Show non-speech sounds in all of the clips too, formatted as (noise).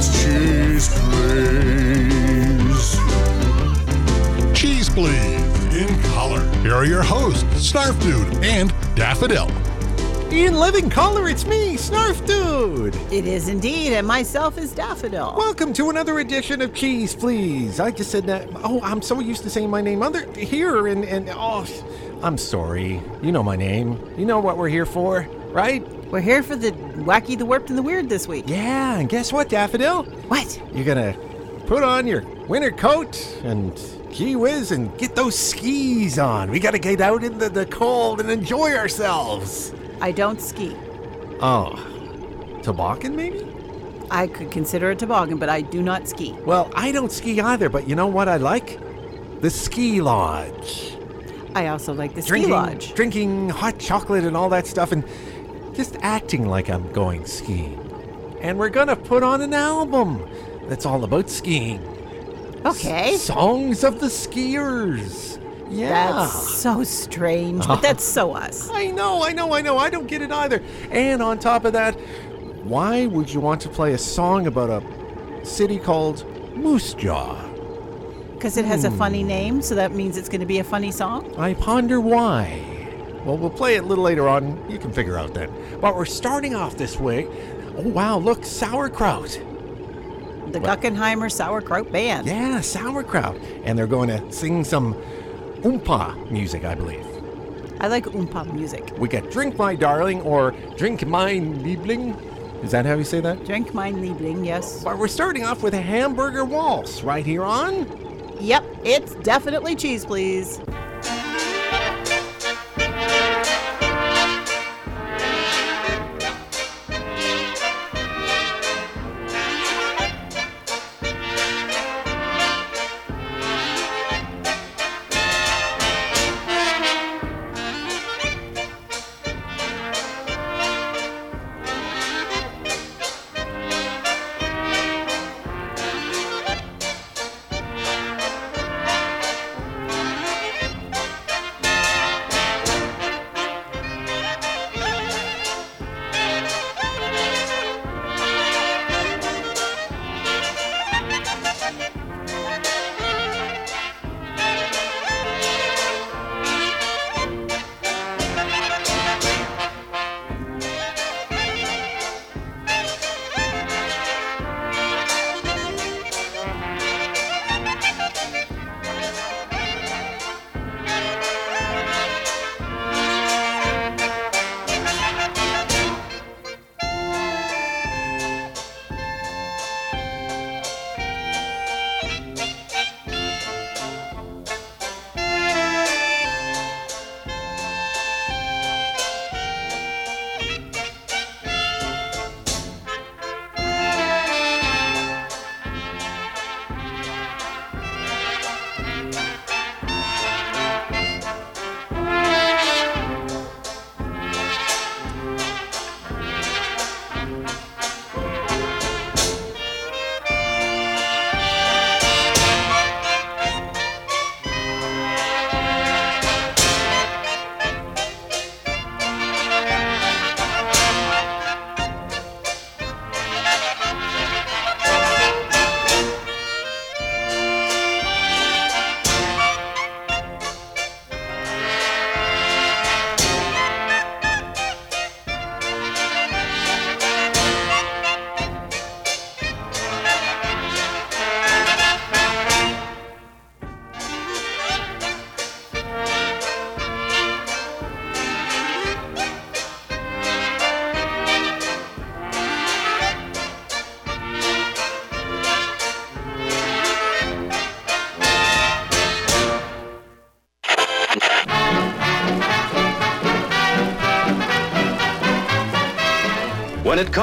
It's cheese, please. Cheese Please in color. Here are your hosts, Snarf Dude and Daffodil. In living color, it's me, Snarf Dude. It is indeed, and myself is Daffodil. Welcome to another edition of Cheese Please. I just said that. Oh, I'm so used to saying my name other here, and and oh, I'm sorry. You know my name. You know what we're here for, right? We're here for the wacky, the warped, and the weird this week. Yeah, and guess what, Daffodil? What? You're gonna put on your winter coat and gee whiz and get those skis on. We gotta get out into the cold and enjoy ourselves. I don't ski. Oh, toboggan maybe? I could consider a toboggan, but I do not ski. Well, I don't ski either, but you know what I like? The ski lodge. I also like the ski lodge. drinking hot chocolate and all that stuff, and just acting like I'm going skiing. And we're gonna put on an album that's all about skiing. Okay. Songs of the skiers. Yeah. That's so strange, but that's so (laughs) us. I know, I know, I know. I don't get it either. And on top of that, why would you want to play a song about a city called Moose Jaw? Because it has a funny hmm. name, so that means it's going to be a funny song. I ponder why. Well, we'll play it a little later on. You can figure out then. But we're starting off this way. Oh, wow, look, sauerkraut. The Guggenheimer Sauerkraut Band. Yeah, sauerkraut. And they're going to sing some oompa music, I believe. I like oompa music. We get Drink My Darling or Drink Mein Liebling. Is that how you say that? Drink mein Liebling, yes. But we're starting off with a hamburger waltz right here on. Yep, it's definitely cheese, please.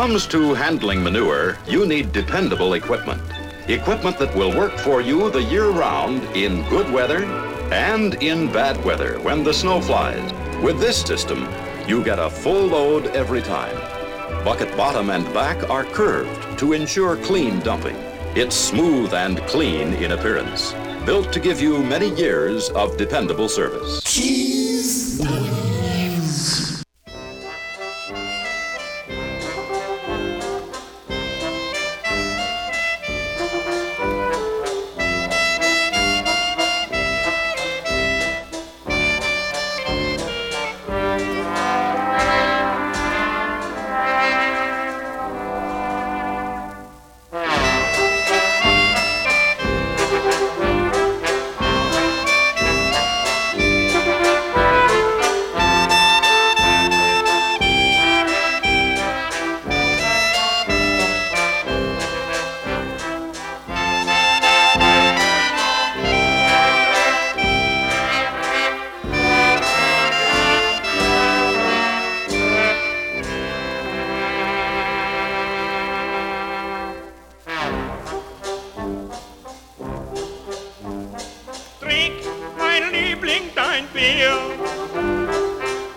Comes to handling manure, you need dependable equipment. Equipment that will work for you the year round in good weather and in bad weather when the snow flies. With this system, you get a full load every time. Bucket bottom and back are curved to ensure clean dumping. It's smooth and clean in appearance. Built to give you many years of dependable service. Trink,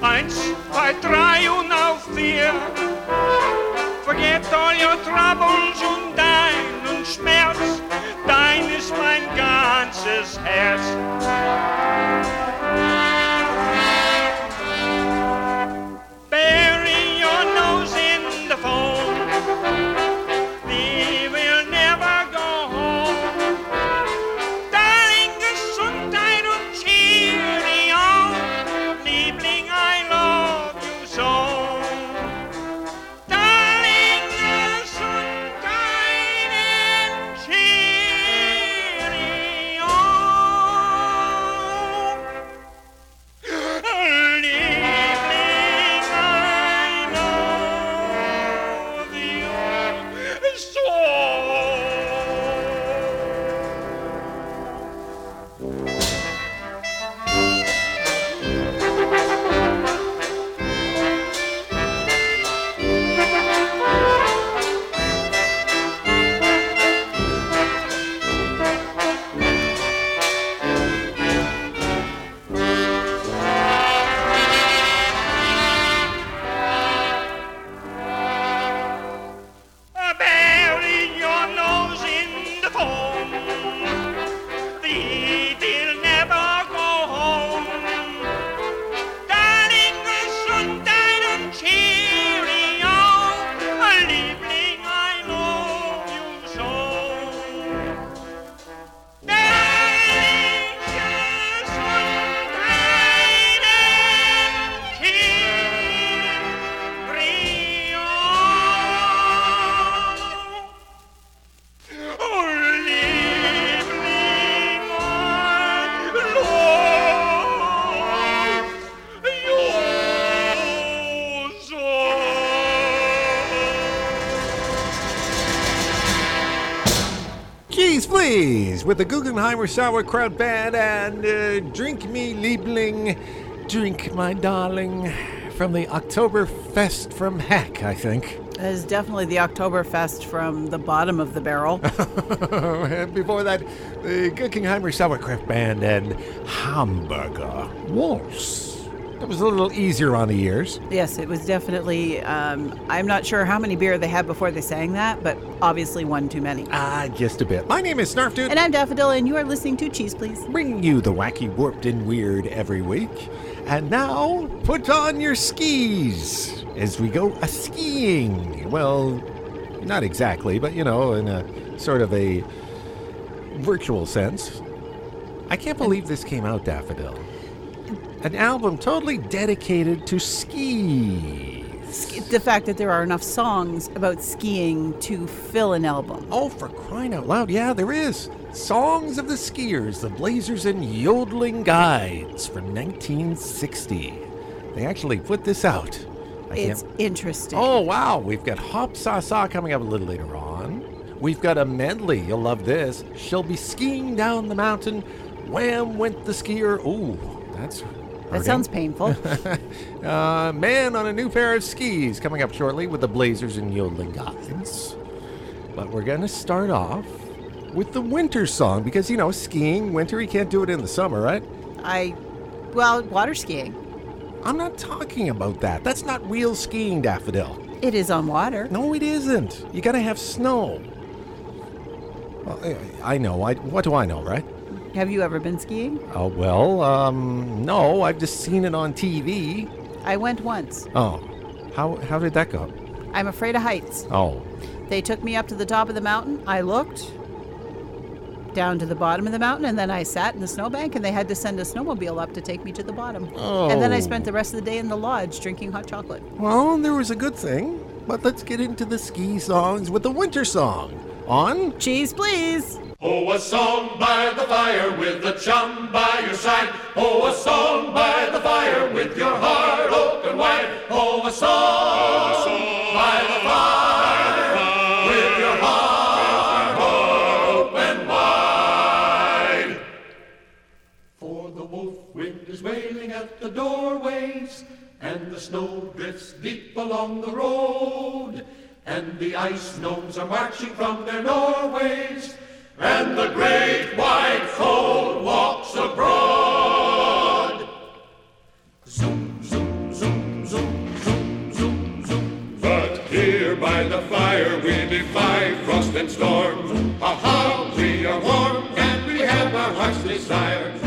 Eins, zwei, drei und auf vier. Forget all your troubles und deinen Schmerz. Dein ist mein ganzes Herz. With the Guggenheimer Sauerkraut Band and uh, Drink Me Liebling, Drink My Darling from the Oktoberfest from Heck, I think. That is definitely the Oktoberfest from the bottom of the barrel. And (laughs) Before that, the Guggenheimer Sauerkraut Band and Hamburger Waltz. That was a little easier on the ears. yes, it was definitely. Um, I'm not sure how many beer they had before they sang that, but obviously one too many. Ah, just a bit. My name is Snarf Dude. And I'm Daffodil, and you are listening to Cheese Please. bringing you the wacky, warped, and weird every week. And now, put on your skis as we go a skiing. Well, not exactly, but you know, in a sort of a virtual sense. I can't believe this came out, Daffodil. An album totally dedicated to skis. The fact that there are enough songs about skiing to fill an album. Oh, for crying out loud, yeah, there is. Songs of the Skiers, the Blazers, and Yodeling Guides from 1960. They actually put this out. I It's can't. interesting. Oh, wow. We've got Hop Sa Sa coming up a little later on. We've got a medley. You'll love this. She'll be skiing down the mountain. Wham went the skier. Ooh, that's That sounds painful. (laughs) Uh, man on a new pair of skis coming up shortly with the Blazers and Yodeling Guides. But we're going to start off with the winter song because, you know, skiing, winter, you can't do it in the summer, right? I, well, water skiing. I'm not talking about that. That's not real skiing, Daffodil. It is on water. No, it isn't. You got to have snow. Well, I I know. I, what do I know, right? Have you ever been skiing? Oh, well, um, no, I've just seen it on TV. I went once. Oh, how, how did that go? I'm afraid of heights. Oh, They took me up to the top of the mountain. I looked down to the bottom of the mountain, and then I sat in the snowbank, and they had to send a snowmobile up to take me to the bottom. oh. And then I spent the rest of the day in the lodge drinking hot chocolate. well, there was a good thing. But let's get into the ski songs with the winter song. On Cheese, please. Oh, a song by the fire with a chum by your side. Oh, a song by the fire with your heart open wide. Oh, a song by the fire with your heart open wide. For the wolf wind is wailing at the doorways, and the snow drifts deep along the road, and the ice gnomes are marching from their Norways, and the great white cold walks abroad. Zoom, zoom, zoom, zoom, zoom, zoom, zoom. But here by the fire we defy frost and storm. Aha, we are warm and we have our heart's desire.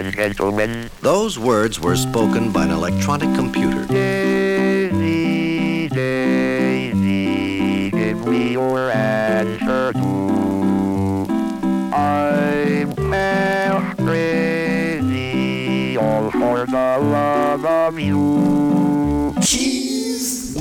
And gentlemen. Those words were spoken by an electronic computer. Daisy, Daisy, give me your answer too. I'm crazy, all for the love of you. Wheels.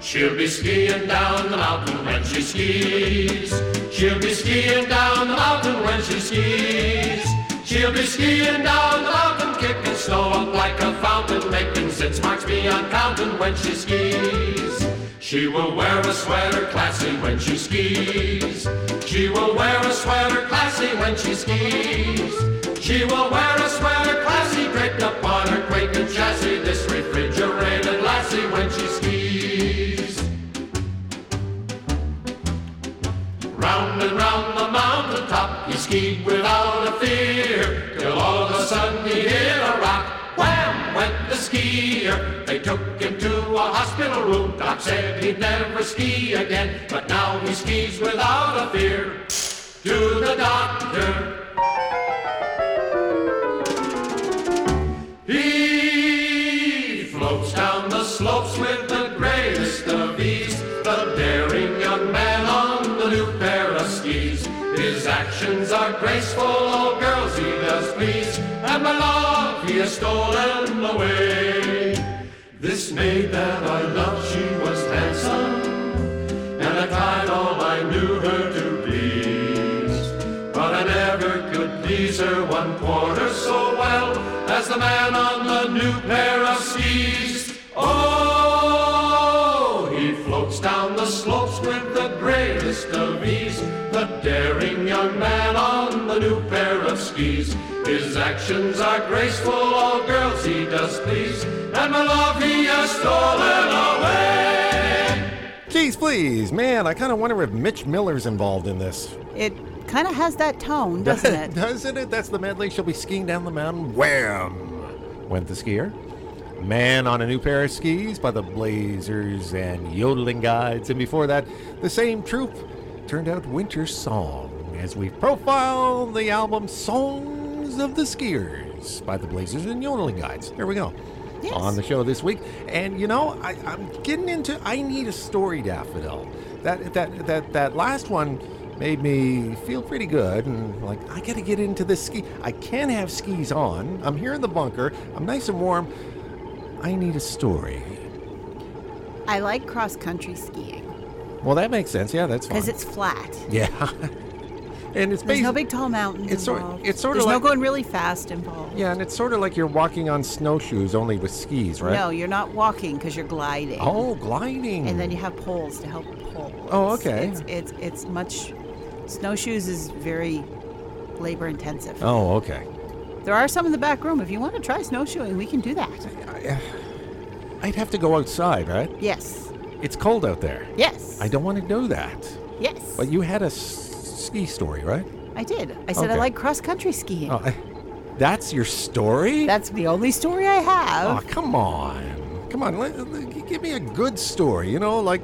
She'll be skiing down the mountain when she skis. She'll be skiing down the mountain when she skis. She'll be skiing down the mountain, kicking snow up like a fountain, making six marks beyond counting when she skis. She will wear a sweater classy when she skis. She will wear a sweater classy when she skis. She will wear a sweater classy draped up on her quaking chassis, this refrigerated lassie when she skis. Round and round the mountain top, he skied without a fear, till all of a sudden he hit a rock. Wham! Went the skier. They took him to a hospital room. Doc said he'd never ski again, but now he skis without a fear. To the doctor. He are graceful, all girls he does please. And my love he has stolen away. This maid that I loved, she was handsome, and I tried all I knew her to please. But I never could please her one quarter so well as the man on the new pair of skis. Oh, he floats down the slopes with the greatest of ease. The daring young man on the new pair of skis. His actions are graceful, all girls he does please, and my love he has stolen away. Jeez, please, man, I kind of wonder if Mitch Miller's involved in this. It kind of has that tone, doesn't it? (laughs) Doesn't it? That's the medley. She'll be skiing down the mountain. Wham! Went the skier. Man on a new pair of skis by the Blazers and Yodeling Guides. And before that, the same troupe turned out Winter Song as we profile the album Songs of the Skiers by the Blazers and Yodeling Guides. There we go. Yes. On the show this week. And you know, I, I'm getting into I need a story daffodil. That that that that last one made me feel pretty good and like I gotta get into this ski. I can have skis on. I'm here in the bunker. I'm nice and warm. I need a story. I like cross country skiing Well, that makes sense. Yeah, that's fine. because it's flat. yeah, (laughs) and it's There's no big tall mountains it's sort- involved. it's sort of There's no like- going really fast involved. Yeah, and it's sort of like you're walking on snowshoes, only with skis, right? No, you're not walking because you're gliding. Oh, gliding. And then you have poles to help pull. Oh, It's- okay. It's, it's it's much. Snowshoes is very labor intensive. Oh, okay. There are some in the back room. If you want to try snowshoeing, we can do that. I'd have to go outside, right? Yes. It's cold out there. Yes. I don't want to know that. Yes. But you had a s- ski story, right? I did. I said I Okay. like cross country skiing. Oh, I, that's your story? That's the only story I have. Oh, come on. Come on. Let, let- give me a good story. You know, like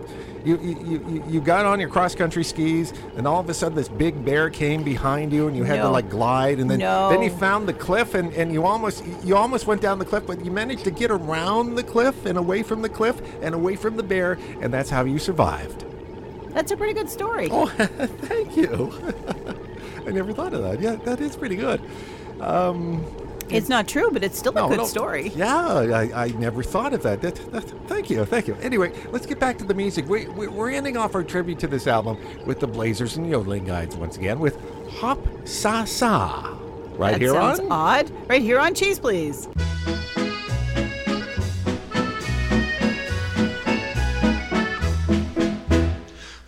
you, you, you, got on your cross country skis, and all of a sudden this big bear came behind you, and you had to like glide, and then No. then you found the cliff, and, and you almost you almost went down the cliff, but you managed to get around the cliff and away from the cliff and away from the bear, and that's how you survived. That's a pretty good story. Oh, (laughs) thank you. (laughs) I never thought of that. Yeah, that is pretty good. Um, It's not true, but it's still a good no. story. Yeah, I, I never thought of that. That, that. Thank you, thank you. Anyway, let's get back to the music. We, we, we're ending off our tribute to this album with the Blazers and Yodeling Guides once again with Hop Sa Sa. Right that here sounds on. odd. Right here on Cheese Please.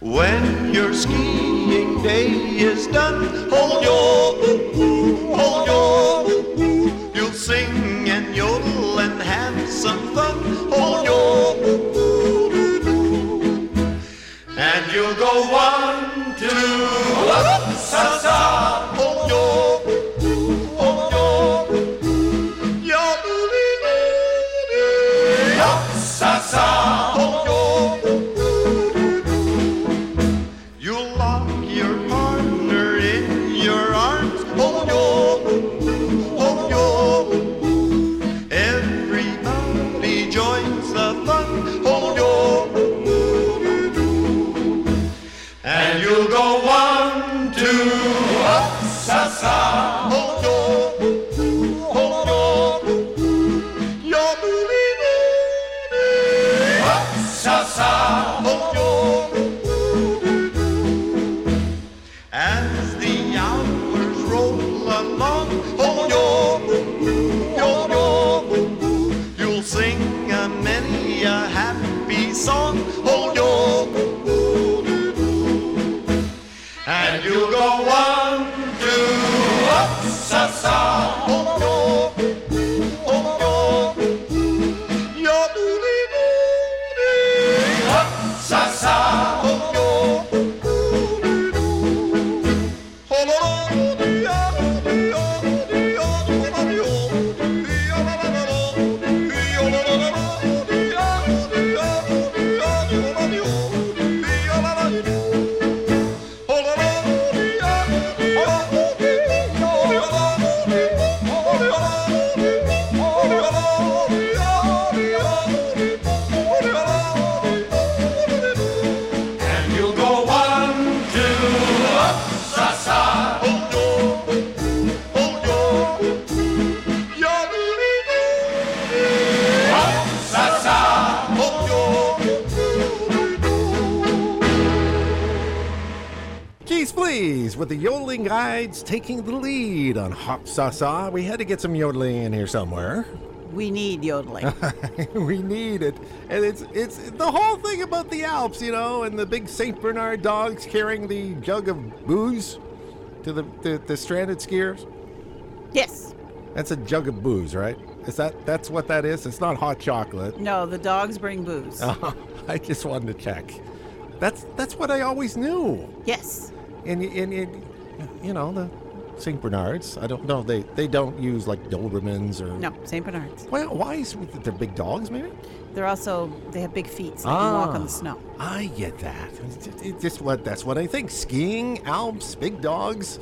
When your skiing day is done, hold your hold your guides taking the lead on Hop Sa Sa. We had to get some yodeling in here somewhere. We need yodeling. (laughs) we need it. And it's it's the whole thing about the Alps, you know, and the big St. Bernard dogs carrying the jug of booze to the, the, the stranded skiers. yes. That's a jug of booze, right? Is that that's what that is? It's not hot chocolate. No, the dogs bring booze. Oh, (laughs) I just wanted to check. That's that's what I always knew. Yes. And and, and you know the St. Bernards. I don't know. They they don't use like Dobermans or No, St. Bernards. Why why is they're big dogs maybe? They're also they have big feet, so they can walk on Ah. the snow. I get that. It's just, what that's what I think. Skiing, Alps, big dogs.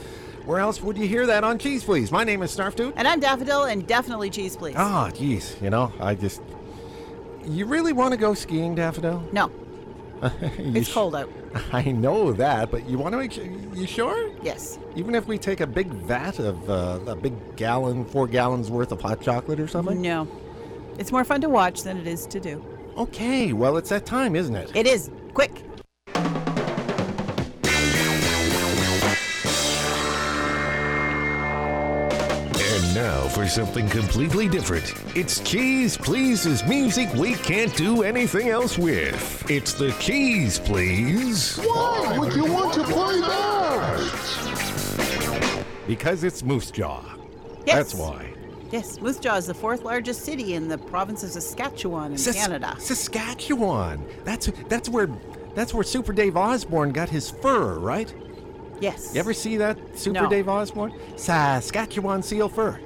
Where else would you hear that on Cheese Please? My name is Snarf Dude. And I'm Daffodil, and definitely cheese, please. Ah, jeez. You know, I just. You really want to go skiing, Daffodil? No, (laughs) it's sh- cold out. I know that, but you want to make sure. You sure? Yes. Even if we take a big vat of uh, a big gallon, four gallons worth of hot chocolate or something? No. It's more fun to watch than it is to do. Okay, well, it's that time, isn't it? It is. Quick. For something completely different. It's Cheese Please's music we can't do anything else with. It's the Cheese Please. Why would you want to play that? Because it's Moose Jaw. Yes. That's why. Yes, Moose Jaw is the fourth largest city in the province of Saskatchewan in Sas- Canada. Saskatchewan. That's that's where that's where Super Dave Osborne got his fur, right? Yes. You ever see that Super No. Dave Osborne? Saskatchewan seal fur.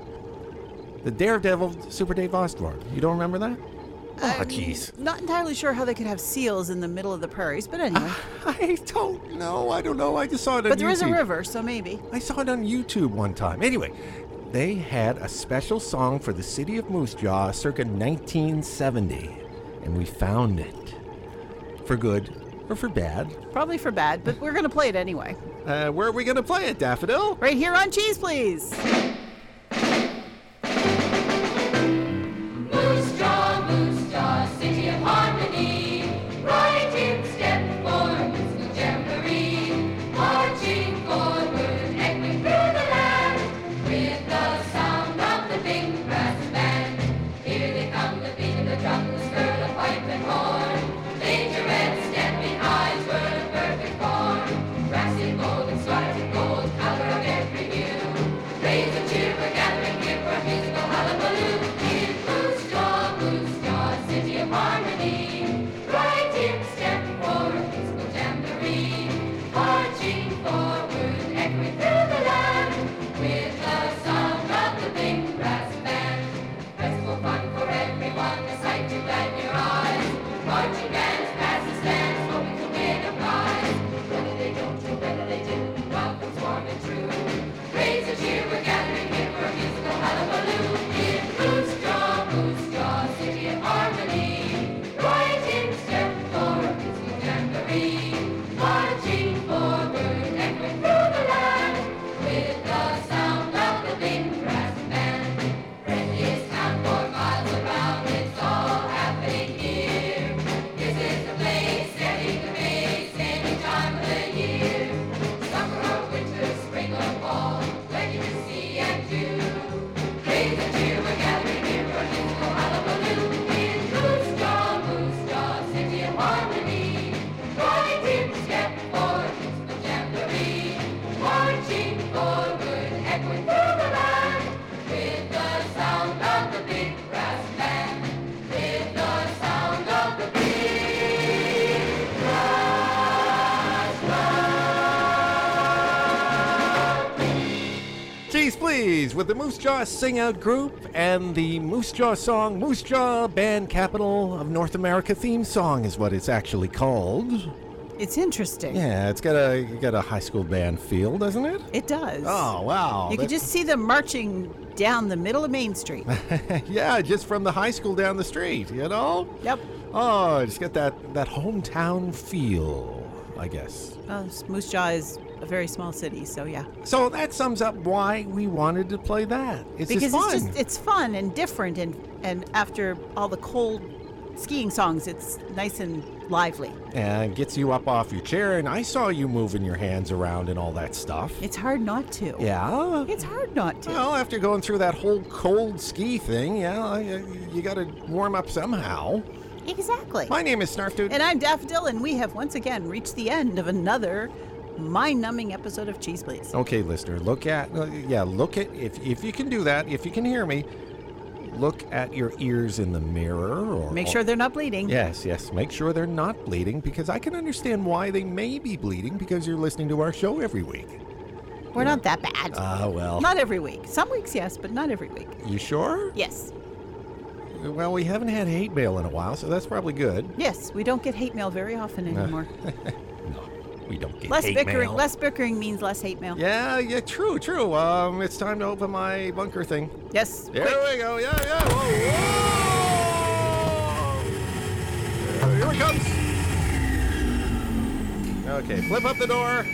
The Daredevil Super Dave Osborne. You don't remember that? Oh, I'm jeez. Not entirely sure how they could have seals in the middle of the prairies, but anyway. (laughs) I don't know. I don't know. I just saw it on but there is a YouTube. river, so maybe. I saw it on YouTube one time. Anyway, they had a special song for the city of Moose Jaw circa 1970, and we found it. For good or for bad. Probably for bad, but we're going to play it anyway. Uh, where are we going to play it, Daffodil? Right here on Cheese, please. Please with the Moose Jaw Sing Out Group and the Moose Jaw song Moose Jaw Band Capital of North America theme song is what it's actually called. It's interesting. Yeah, it's got a got a high school band feel, doesn't it? It does. Oh wow! You can just see them marching down the middle of Main Street. (laughs) yeah, just from the high school down the street, you know? Yep. Oh, just get that that hometown feel, I guess. Uh, Moose Jaw is a very small city, so yeah. So that sums up why we wanted to play that. It's because just fun. it's just it's fun and different, and and after all the cold skiing songs, it's nice and lively. and gets you up off your chair. And I saw you moving your hands around and all that stuff. It's hard not to. Yeah. It's hard not to. Well, after going through that whole cold ski thing, yeah, you, you got to warm up somehow. Exactly. My name is Snarf Dude. And I'm Daffodil, and we have once again reached the end of another mind-numbing episode of Cheese Please. Okay, listener, look at uh, yeah, look at if if you can do that, if you can hear me, look at your ears in the mirror or Make sure they're not bleeding. Yes, yes, make sure they're not bleeding because I can understand why they may be bleeding because you're listening to our show every week. We're not that bad. Ah, well. Not every week. Some weeks, yes, but not every week. You sure? Yes. Well, we haven't had hate mail in a while, so that's probably good. Yes, we don't get hate mail very often anymore. (laughs) We don't get less hate bickering. mail. Less bickering means less hate mail. Yeah, yeah, true, true. Um, it's time to open my bunker thing. Yes. There we go. Yeah, yeah. Whoa, whoa. Here it comes. Okay, flip up the door.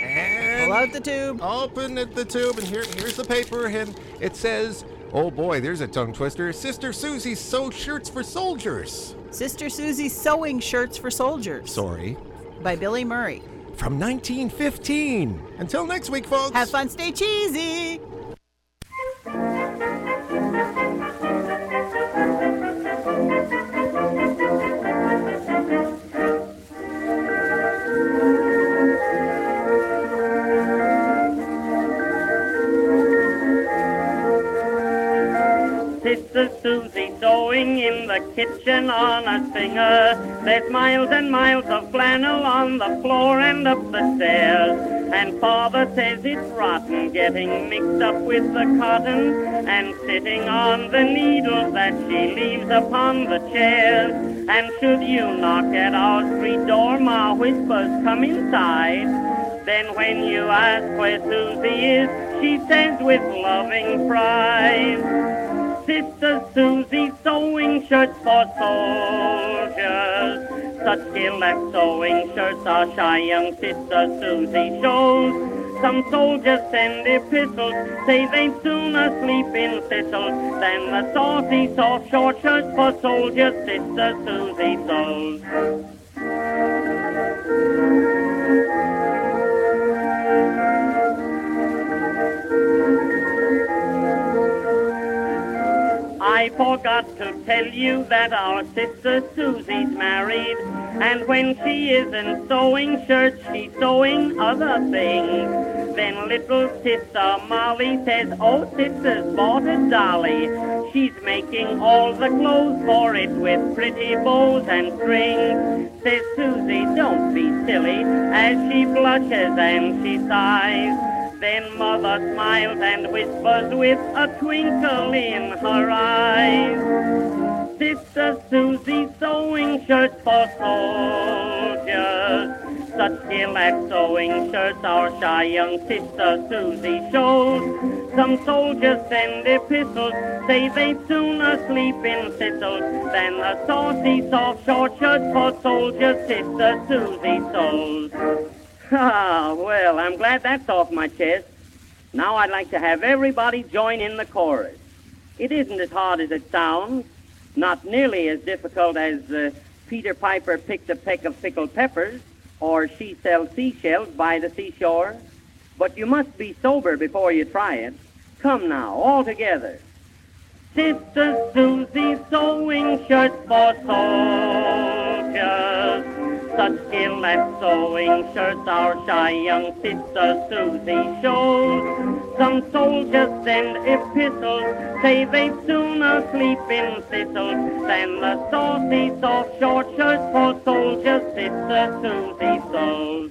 And Pull out the tube. Open it, the tube, and here, here's the paper, and it says, "Oh boy, there's a tongue twister." Sister Susie sews shirts for soldiers. Sister Susie Sewing Shirts for Soldiers Sorry, by Billy Murray. from 1915. Until next week, folks. Have fun, stay cheesy. The kitchen on a singer. There's miles and miles of flannel on the floor and up the stairs. And father says it's rotten getting mixed up with the cotton and sitting on the needles that she leaves upon the chairs. And should you knock at our street door, Ma whispers, come inside. Then when you ask where Susie is, she says with loving pride. Sister Susie sewing shirts for soldiers. Such at sewing shirts our shy young sister Susie shows. Some soldiers send epistles, say they'd sooner sleep in thistles than the saucy soft short shirts for soldiers Sister Susie sews. I forgot to tell you that our sister Susie's married, and when she isn't sewing shirts, she's sewing other things. Then little sister Molly says, Oh, sister's bought a dolly. She's making all the clothes for it with pretty bows and strings. Says Susie, don't be silly, as she blushes and she sighs. Then mother smiles and whispers with a twinkle in her eyes. Sister Susie sewing shirts for soldiers. Such skill at sewing shirts our shy young sister Susie shows. Some soldiers send epistles, say they'd sooner sleep in thistles than the saucy soft short shirts for soldiers sister Susie sews. Ah, well, I'm glad that's off my chest. Now I'd like to have everybody join in the chorus. It isn't as hard as it sounds, not nearly as difficult as uh, Peter Piper picked a peck of pickled peppers or she sells seashells by the seashore. But you must be sober before you try it. Come now, all together. Sister Susie sewing shirts for soldiers. Such skill at sewing shirts our shy young sister Susie shows. Some soldiers send epistles, say they'd sooner sleep in thistles than the saucy soft short shirts for soldiers sister Susie sews.